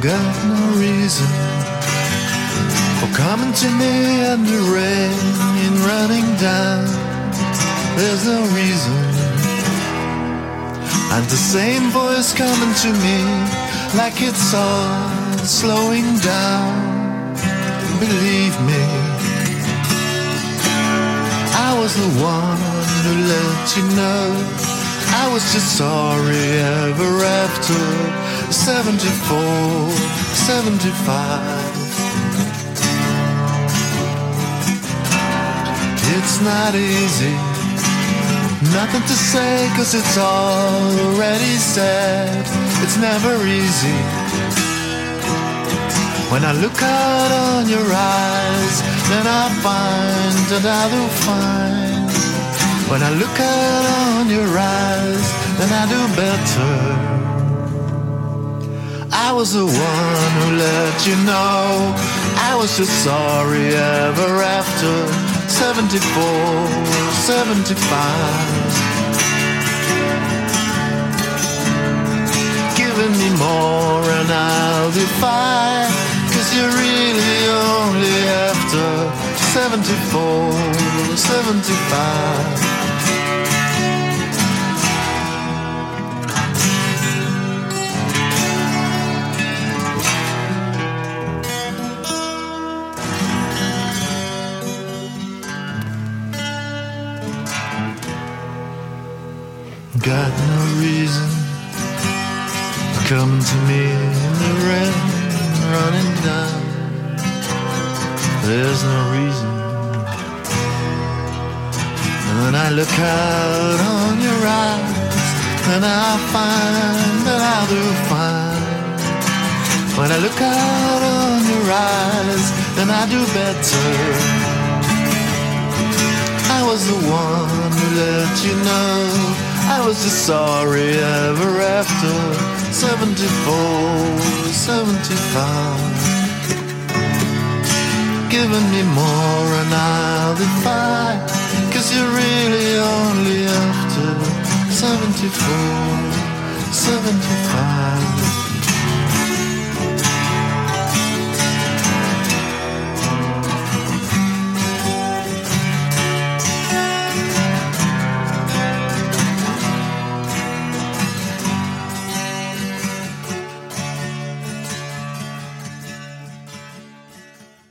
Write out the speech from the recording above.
got no reason for coming to me and the rain running down. There's no reason. And the same voice coming to me like it's all slowing down. Believe me, I was the one who let you know. I was just sorry ever after 74, 75. It's not easy, nothing to say cause it's already said. It's never easy. When I look out on your eyes, then I find that I do find. When I look out on your eyes, then I do better. I was the one who let you know I was just sorry ever after 74, 75. Giving me more and I'll defy. Cause you're really only after 74, 75. Got no reason coming to me in the rain, running down. There's no reason. When I look out on your eyes, then I find that I do find. When I look out on your eyes, then I do better. I was the one who let you know I was just sorry ever after 74, 75. Giving me more and I'll defy. Cause you're really only after 74, 75.